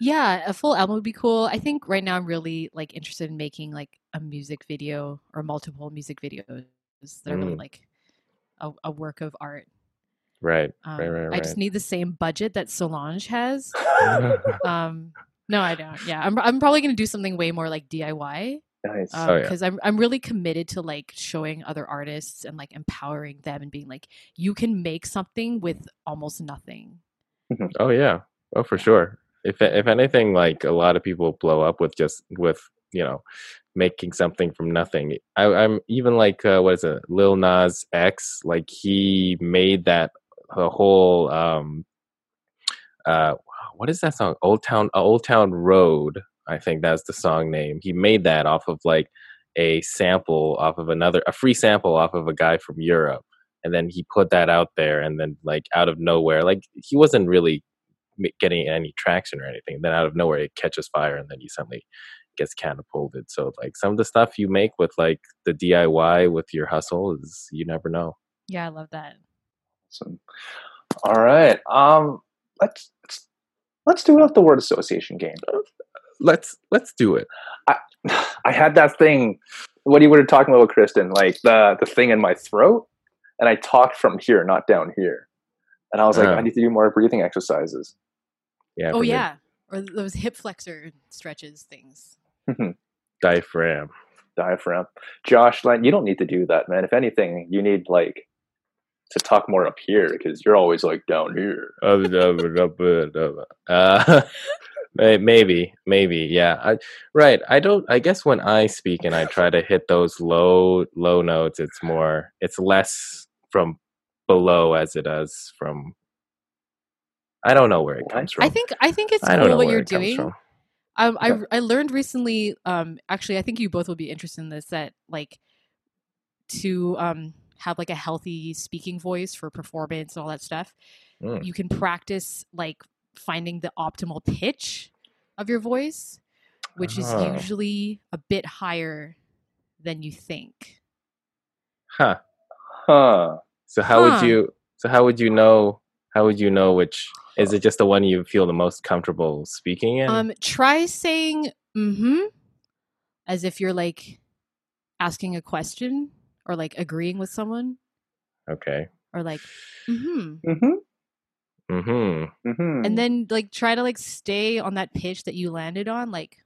Yeah, a full album would be cool. I think right now I'm really like interested in making like a music video or multiple music videos that are really Mm. like a, a work of art. Right. Um, right. Right. I just need the same budget that Solange has. Um, no, I don't. Yeah, I'm I'm probably gonna do something way more like DIY nice. because Oh, yeah. I'm I'm really committed to like showing other artists and like empowering them and being like you can make something with almost nothing. Oh yeah. Oh for sure. If if anything, like a lot of people blow up with just with you know making something from nothing. I, I'm even like uh, what is it, Lil Nas X? Like he made that the whole um uh what is that song? Old Town uh, Old Town Road. I think that's the song name. He made that off of like a sample off of another a free sample off of a guy from Europe and then he put that out there and then like out of nowhere like he wasn't really getting any traction or anything then out of nowhere it catches fire and then you suddenly gets catapulted so like some of the stuff you make with like the diy with your hustle is you never know Yeah, I love that. Awesome. All right. Um, let's let's let's do it off the word association game. let's let's do it I I had that thing. What you were talking about, with Kristen, like the the thing in my throat, and I talked from here, not down here. And I was like, Oh. I need to do more breathing exercises. Yeah Oh for me, yeah, or those hip flexor stretches things. diaphragm Diaphragm. Josh, Len, you don't need to do that, man. If anything, you need like to talk more up here because you're always like down here. uh, may- maybe, maybe, yeah. I, right. I don't. I guess when I speak and I try to hit those low, low notes, it's more. It's less from below as it is from. I don't know where it comes from. I think I think it's I cool what you're doing. Um, I Okay. I learned recently. Um, actually, I think you both will be interested in this. That like to um have like a healthy speaking voice for performance and all that stuff. Mm. You can practice like finding the optimal pitch of your voice, which is Oh. usually a bit higher than you think. Huh. Huh. So how Huh. would you? So how would you know? How would you know which? Is it just the one you feel the most comfortable speaking in? Um, try saying "mm-hmm" as if you're like asking a question or like agreeing with someone okay. or like "mm-hmm." Mm-hmm. Mm-hmm. Mm-hmm. and then like try to like stay on that pitch that you landed on like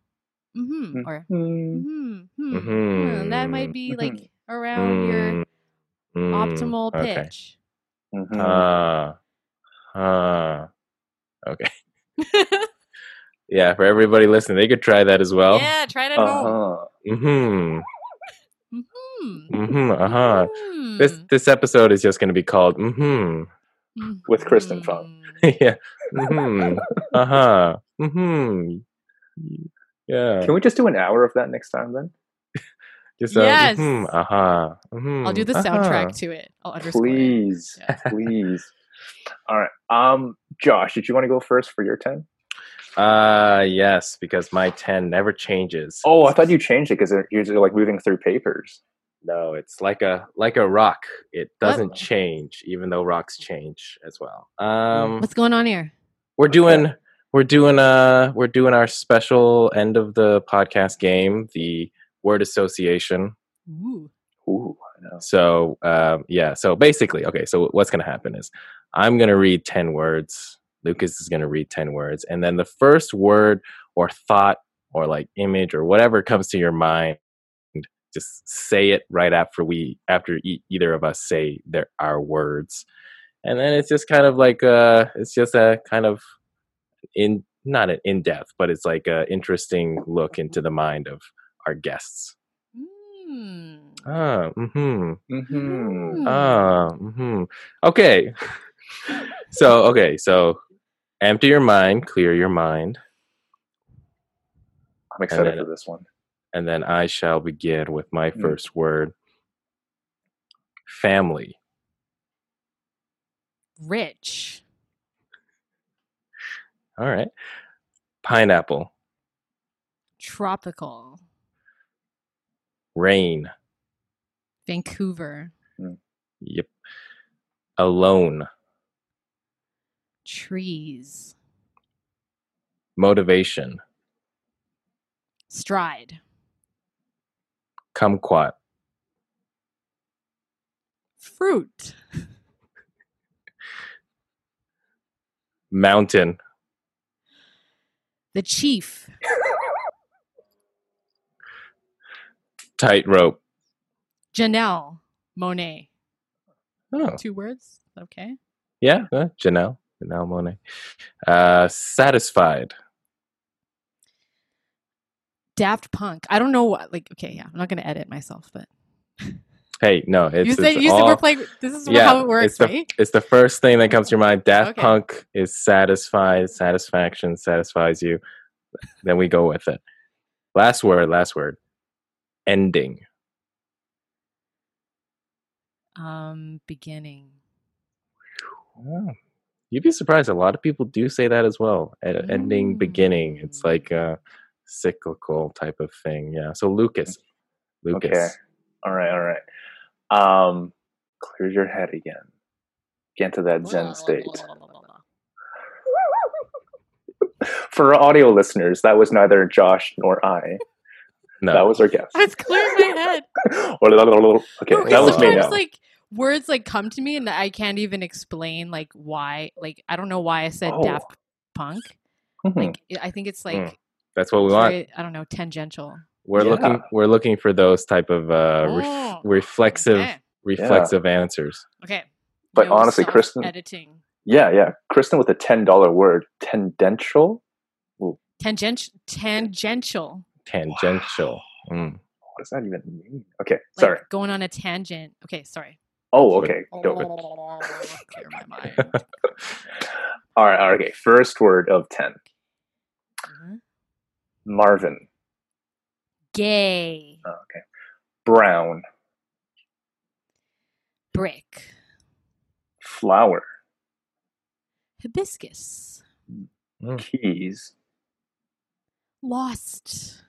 mm-hmm or Mm-hmm. mm-hmm, hmm, hmm, that might be like around your Mm, optimal okay. pitch Mm-hmm. Ah, ah, okay. Yeah, for everybody listening, they could try that as well. yeah try it at home uh-huh. Mm-hmm. mm-hmm. Mm-hmm. Uh-huh. Mm-hmm. This this episode is just going to be called Mm-hmm. with Kristen Fung. Mhm. yeah. Mm-hmm. uh-huh. Mm-hmm. Yeah. Can we just do an hour of that next time then? Just uh, Yes. mhm, uh-huh. mhm, i'll do the uh-huh. soundtrack to it i'll underscore it. Please. Yeah. Please. All right. Um, Josh, did you want to go first for your 10? Uh yes, because my 10 never changes. Oh, I thought you changed it because you're usually like moving through papers. No, it's like a like a rock. It doesn't change, even though rocks change as well. Um, what's going on here we're doing we're doing uh we're doing our special end of the podcast game, the word association. Ooh. Ooh, I know. So um, yeah, so basically, okay. So what's gonna happen is I'm gonna read ten words. Lucas is gonna read ten words, and then the first word or thought or like image or whatever comes to your mind, just say it right after we after e- either of us say their our words, and then it's just kind of like uh, it's just a kind of in not an in depth, but it's like a interesting look into the mind of our guests. Mm. Ah, mm-hmm. Mm-hmm. Ah, mm-hmm. Okay. so okay, so empty your mind, clear your mind, I'm excited then- for this one. and then I shall begin with my Mm. first word. Family. Rich. All right. Pineapple. Tropical. Rain. Vancouver. Yep. Alone. Trees. Motivation. Stride. Kumquat. Fruit. Mountain. The chief. Tightrope. Janelle Monáe. Two words. Okay. yeah. uh, Janelle. Janelle Monáe. Uh, satisfied. Daft Punk. I don't know what. Like, okay, yeah. I'm not gonna edit myself, but Hey, no, it's, you said it's you said we're playing. This is yeah, how it works, it's the, right? It's the first thing that comes to your mind. Daft Okay. Punk is satisfied, satisfaction satisfies you. Then we go with it. Last word, last word. Ending. Um, beginning. Oh, You'd be surprised. A lot of people do say that as well. E- Ending, beginning. It's Mm. like a cyclical type of thing. Yeah. So Lucas. Lucas. Okay. All right, all right. Um, clear your head again. Get into that Zen state. For our audio listeners, that was neither Josh nor I. No. That was our guest. I was clearing my head. okay, No, that 'cause was me now. like words like come to me and I can't even explain like why. Like I don't know why I said Oh. Daft Punk. Mhm. Like I think it's like Mm, That's what we want. very, I don't know tangential. We're Yeah. looking we're looking for those type of uh ref- Oh, reflexive Okay. reflexive answers. okay. But honestly, Kristen- editing yeah, yeah. Kristen with a ten dollar word, tendential. tangential tangential. Tangential. Mm. What does that even mean? Okay, Like sorry. going on a tangent. Okay, sorry. Oh, okay. Go. Clear my mind. All right, all right. Okay, first word of ten. Mhm. Marvin. Gay Oh, okay. Brown. brick Flower. hibiscus Keys. lost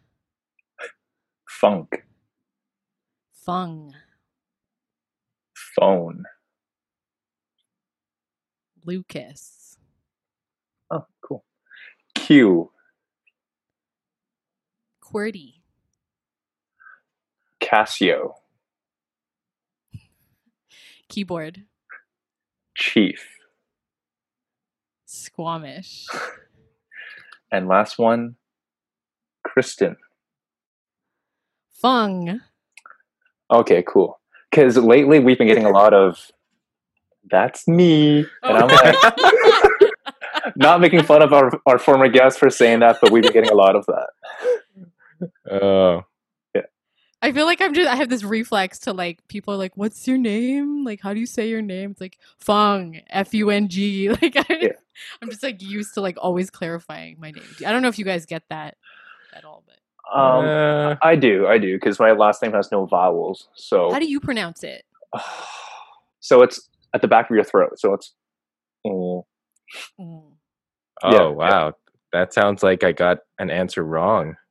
Funk. fung Phone. Lucas Oh, cool. Q. QWERTY Casio. keyboard Chief. Squamish And last one, Kristen. Fung Okay, cool. Because lately we've been getting a lot of "That's me," and I'm like, not making fun of our our former guest for saying that, but we've been getting a lot of that. Oh. I feel like I'm just I have this reflex to like people are like, "What's your name? Like, how do you say your name?" It's like Fung, F U N G. Like, I, Yeah. I'm just like used to like always clarifying my name. I don't know if you guys get that at all, but Um, Uh, I do, I do, because my last name has no vowels. So, how do you pronounce it? so it's at the back of your throat. So it's. mm, Mm. oh yeah. wow. That sounds like I got an answer wrong.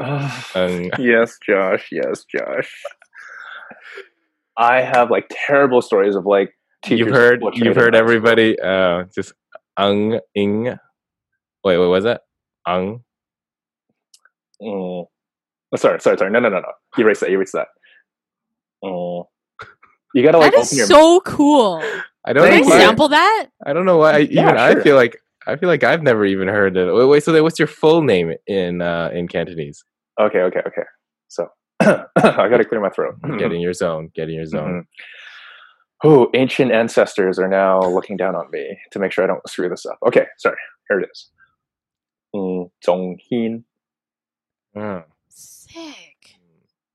Um, yes, Josh. Yes, Josh. I have like terrible stories of like teachers. you've heard you've heard in high school. everybody uh just ung ing wait what was that ung Mm. Oh, sorry, sorry, sorry. No, no, no, no. Erase that. Erase that. Mm. You gotta like that open your. is so cool. i don't Can I Thank know you. why, sample that? i don't know why I, Yeah, even i feel like i feel like i've never even heard it wait, wait so then what's your full name in uh in cantonese okay, okay, okay. So I gotta clear my throat. get in your zone get in your zone Oh, ancient ancestors are now looking down on me to make sure I don't screw this up. Okay, sorry. Here it is. Mm, Zonghin. Mm. Sick.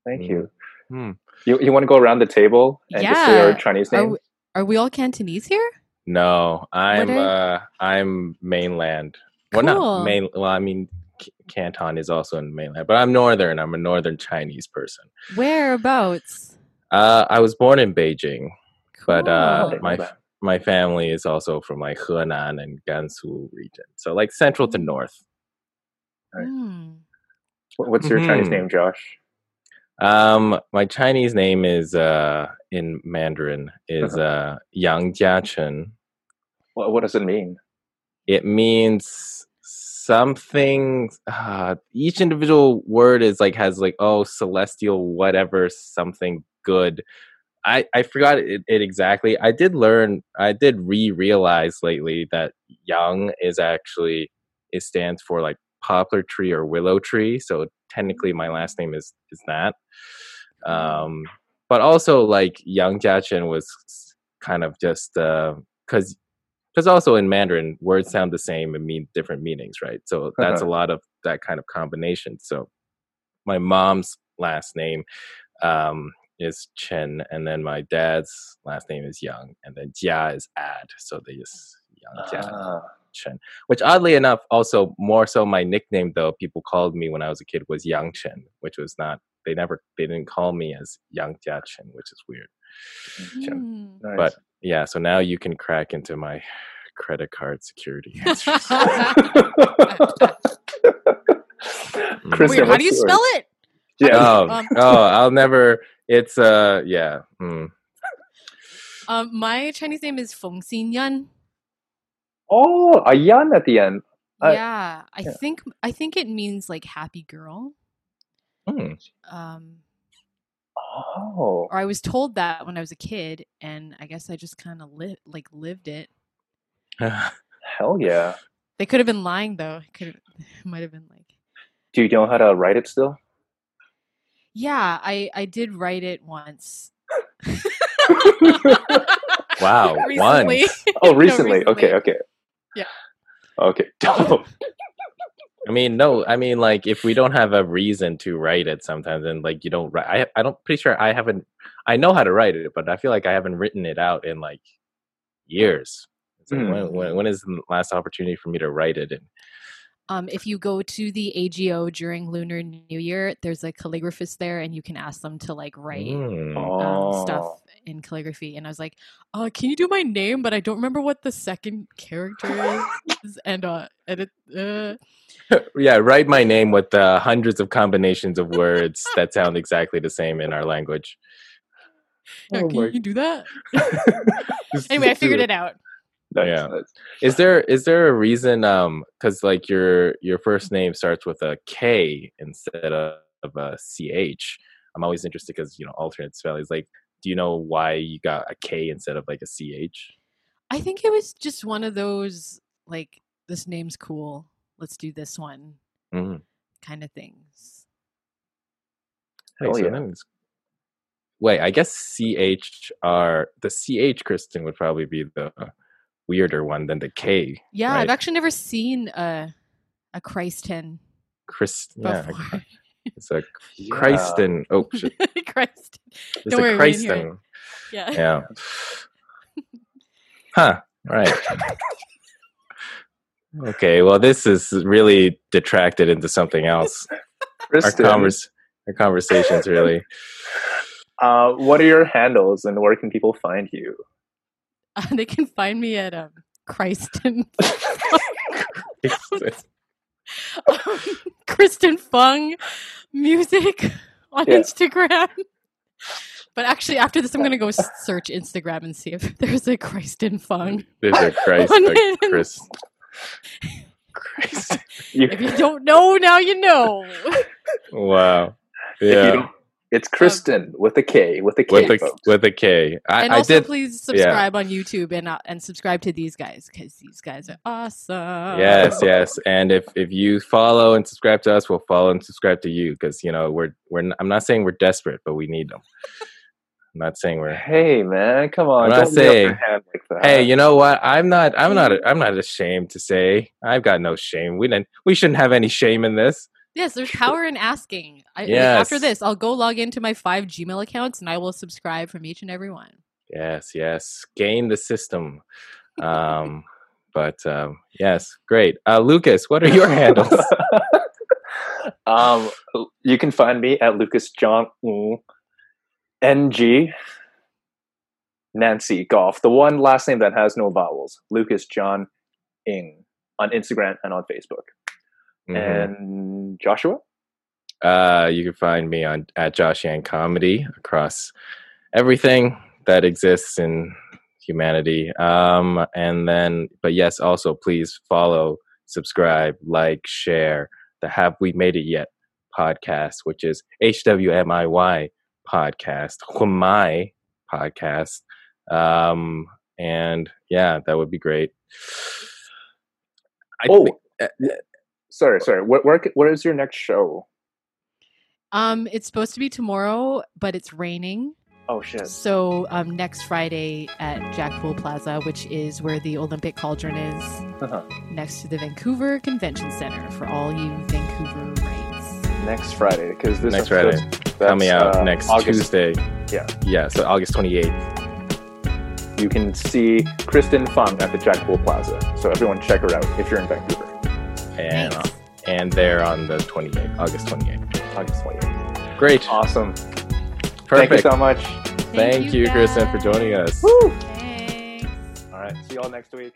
Thank Mm. you. Hmm. You you want to go around the table and just say our Yeah. Chinese Are name? we, are we all Cantonese here? No, I'm are- uh I'm mainland. Well, Cool. not main. Well, I mean, C- Canton is also in mainland, but I'm northern. I'm a northern Chinese person. Whereabouts? Uh, I was born in Beijing. But, uh, I didn't know my. My family is also from like Henan and Gansu region, so like central to north. Right. Hmm. What- What's your Chinese Mhm. name, Josh? Um, my Chinese name is uh in Mandarin is Uh-huh. uh Yang Jiachen. What, what does it mean? It means something. Uh, each individual word is like has like oh celestial whatever something good. I I forgot it, it exactly. I did learn. I did re realize lately that Yang is actually it stands for like poplar tree or willow tree. So technically, my last name is is that. Um, but also like Yang Jiachen was kind of just because because also in Mandarin words sound the same and mean different meanings, right? So that's a lot of that kind of combination. So my mom's last name um, is Chen, and then my dad's last name is Yang, and then Jia is add. So they just Yang Jia Ah, Chen. Which oddly enough, also more so my nickname though people called me when I was a kid was Yang Chen, which was not they never they didn't call me as Yang Jia Chen, which is weird. Chen. Nice. But yeah, so now you can crack into my credit card security. Kristen, Wait, how do you yours? spell it? Yeah. oh, Um, oh, I'll never. It's uh, yeah. Mm. Um, my Chinese name is Feng Xin Yan. Oh, a yan at the end. I- yeah, I yeah. think I think it means like happy girl. Mm. Um, Oh, or I was told that when I was a kid, and I guess I just kind of li- like lived it. hell yeah. They could have been lying though. It could might have been like, Do you know how to write it still? yeah, I I did write it once. wow, Recently. once. Oh, No, recently. Okay, okay. Yeah. Okay. I mean, no. I mean, like, if we don't have a reason to write it, sometimes, and like, you don't write. I, I don't. Pretty sure I haven't. I know how to write it, but I feel like I haven't written it out in like years. It's like, Hmm. when, when, when is the last opportunity for me to write it? And Um, if you go to the AGO during Lunar New Year, there's a calligraphist there, and you can ask them to like write Mm. oh. um, stuff in calligraphy. And I was like, uh, "Can you do my name?" But I don't remember what the second character is. and uh, edit. Uh, yeah, write my name with uh, hundreds of combinations of words that sound exactly the same in our language. yeah, Oh can my- you do that? anyway, I figured it out. Nice, Yeah. nice. Is there is there a reason? Um, because like your your first name starts with a K instead of, of a CH. I'm always interested because you know alternate spellings. Like, do you know why you got a K instead of like a CH? I think it was just one of those like this name's cool. Let's do this one Mm. kind of things. Hey, Oh, so yeah. then it's- Wait, I guess CH are the CH Kristen would probably be the weirder one than the K. Yeah, I've actually never seen a a Christen Chris, yeah, before. It's a Yeah. Christen. Oh, shit. Christ. it's Don't a we didn't hear it. Christen. Yeah. Yeah. Huh. Right. Okay. Well, this is really detracted into something else. Our convers our conversations really. uh, what are your handles and where can people find you? Uh, they can find me at um Christen um, Kristen Fung music on Yeah. Instagram. But actually, after this, I'm gonna go search Instagram and see if there's a Kristen Fung. There's a Christ, a. Chris. Christ. If you don't know, now you know. Wow. Yeah. Don't- it's Kristen with a K, with a K, With a folks. with a K. I, and I also, did. please subscribe on YouTube and uh, and subscribe to these guys because these guys are awesome. Yes, yes. And if if you follow and subscribe to us, we'll follow and subscribe to you because you know we're we're. n- I'm not saying we're desperate, but we need them. I'm not saying we're. Hey man, come on! I'm not don't saying- your hand like that. Hey, you know what? I'm not. I'm not. I'm not ashamed to say. I've got no shame. We didn't. We shouldn't have any shame in this. Yes, there's power in asking. I, like, after this, I'll go log into my five Gmail accounts and I will subscribe from each and every one. Yes, yes. Gain the system. Um, but um, yes, great. Uh, Lucas, what are your handles? um, you can find me at Lucas John Ng, NG Nancy Golf, the one last name that has no vowels. Lucas John Ng on Instagram and on Facebook. Mhm. And Joshua, Uh, you can find me on at Josh Yang Comedy across everything that exists in humanity. Um, and then, but yes, also please follow, subscribe, like, share the Have We Made It Yet podcast, which is HWMIY podcast, Humai podcast. Um, and yeah, that would be great. I oh, uh, sorry, sorry. What, where, what is your next show? Um, it's supposed to be tomorrow, but it's raining. Oh shit! So um, next Friday at Jack Poole Plaza, which is where the Olympic Cauldron is, Uh-huh. next to the Vancouver Convention Center for all you Vancouver rights. Next Friday, because this Next episode- Friday. coming me out uh, next August. Tuesday. Yeah. Yeah, so August 28th. You can see Kristen Fung at the Jack Poole Plaza. So everyone check her out if you're in Vancouver. And Thanks. and there on the 28th, August 28th. August 28th. Great. Awesome. Perfect. Thank you so much. Thank you, Kristen, for joining us. Woo! All right. See y'all next week.